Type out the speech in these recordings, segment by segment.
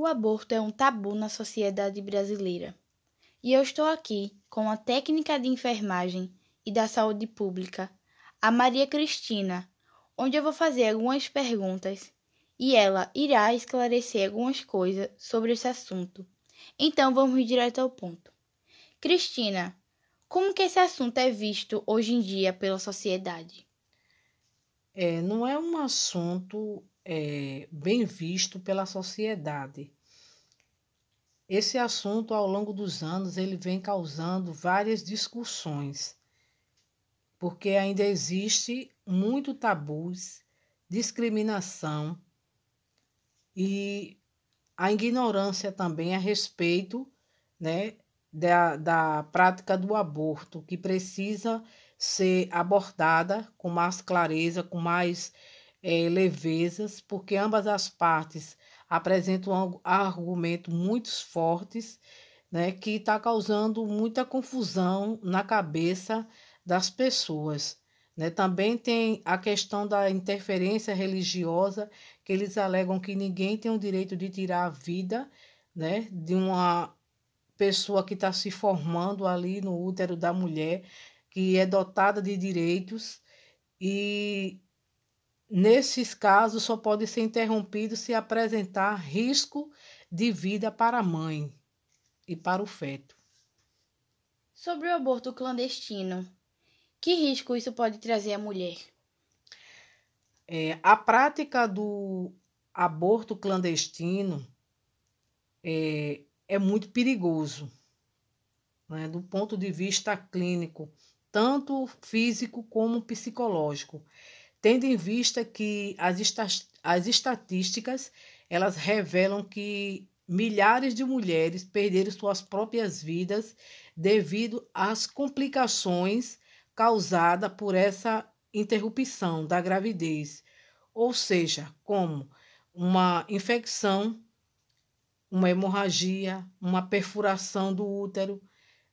O aborto é um tabu na sociedade brasileira. E eu estou aqui com a técnica de enfermagem e da saúde pública, a Maria Cristina, onde eu vou fazer algumas perguntas e ela irá esclarecer algumas coisas sobre esse assunto. Então vamos direto ao ponto. Cristina, como que esse assunto é visto hoje em dia pela sociedade? É, não é um assunto é, bem visto pela sociedade. Esse assunto, ao longo dos anos, ele vem causando várias discussões, porque ainda existe muito tabus, discriminação e a ignorância também a respeito né, da, da prática do aborto, que precisa ser abordada com mais clareza, com mais é, levezas, porque ambas as partes apresentam argumentos muito fortes, né, que está causando muita confusão na cabeça das pessoas. Né? Também tem a questão da interferência religiosa, que eles alegam que ninguém tem o direito de tirar a vida né, de uma pessoa que está se formando ali no útero da mulher, que é dotada de direitos e Nesses casos, só pode ser interrompido se apresentar risco de vida para a mãe e para o feto. Sobre o aborto clandestino, que risco isso pode trazer à mulher? É, a prática do aborto clandestino é, é muito perigoso, né, do ponto de vista clínico, tanto físico como psicológico tendo em vista que as, as estatísticas elas revelam que milhares de mulheres perderam suas próprias vidas devido às complicações causadas por essa interrupção da gravidez, ou seja, como uma infecção, uma hemorragia, uma perfuração do útero,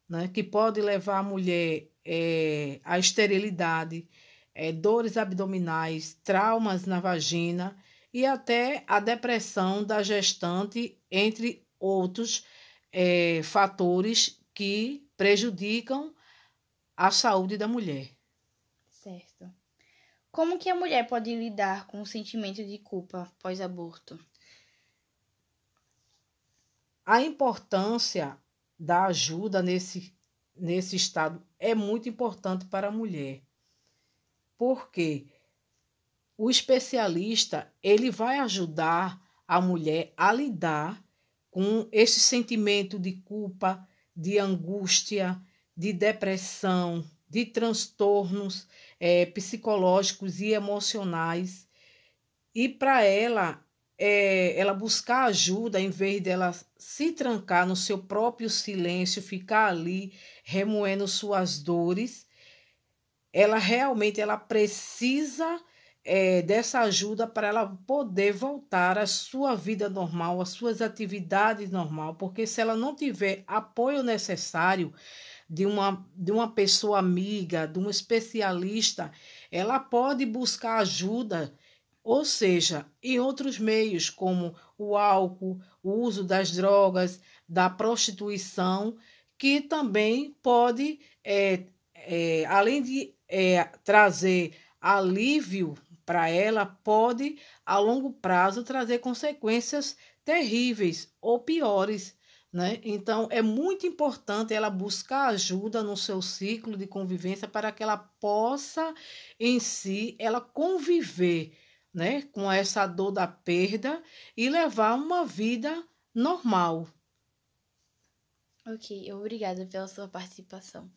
né, que pode levar a mulher é, à esterilidade é, dores abdominais, traumas na vagina e até a depressão da gestante, entre outros é, fatores que prejudicam a saúde da mulher. Certo. Como que a mulher pode lidar com o sentimento de culpa pós-aborto? A importância da ajuda nesse, nesse estado é muito importante para a mulher porque o especialista ele vai ajudar a mulher a lidar com esse sentimento de culpa, de angústia, de depressão, de transtornos é, psicológicos e emocionais. E para ela, é, ela buscar ajuda em vez dela se trancar no seu próprio silêncio, ficar ali remoendo suas dores, ela realmente ela precisa é, dessa ajuda para ela poder voltar à sua vida normal, às suas atividades normal, porque se ela não tiver apoio necessário de uma, de uma pessoa amiga, de um especialista, ela pode buscar ajuda, ou seja, em outros meios, como o álcool, o uso das drogas, da prostituição, que também pode, é, é, além de é, trazer alívio para ela, pode, a longo prazo, trazer consequências terríveis ou piores. Né? Então, é muito importante ela buscar ajuda no seu ciclo de convivência para que ela possa, em si, ela conviver né, com essa dor da perda e levar uma vida normal. Ok, obrigada pela sua participação.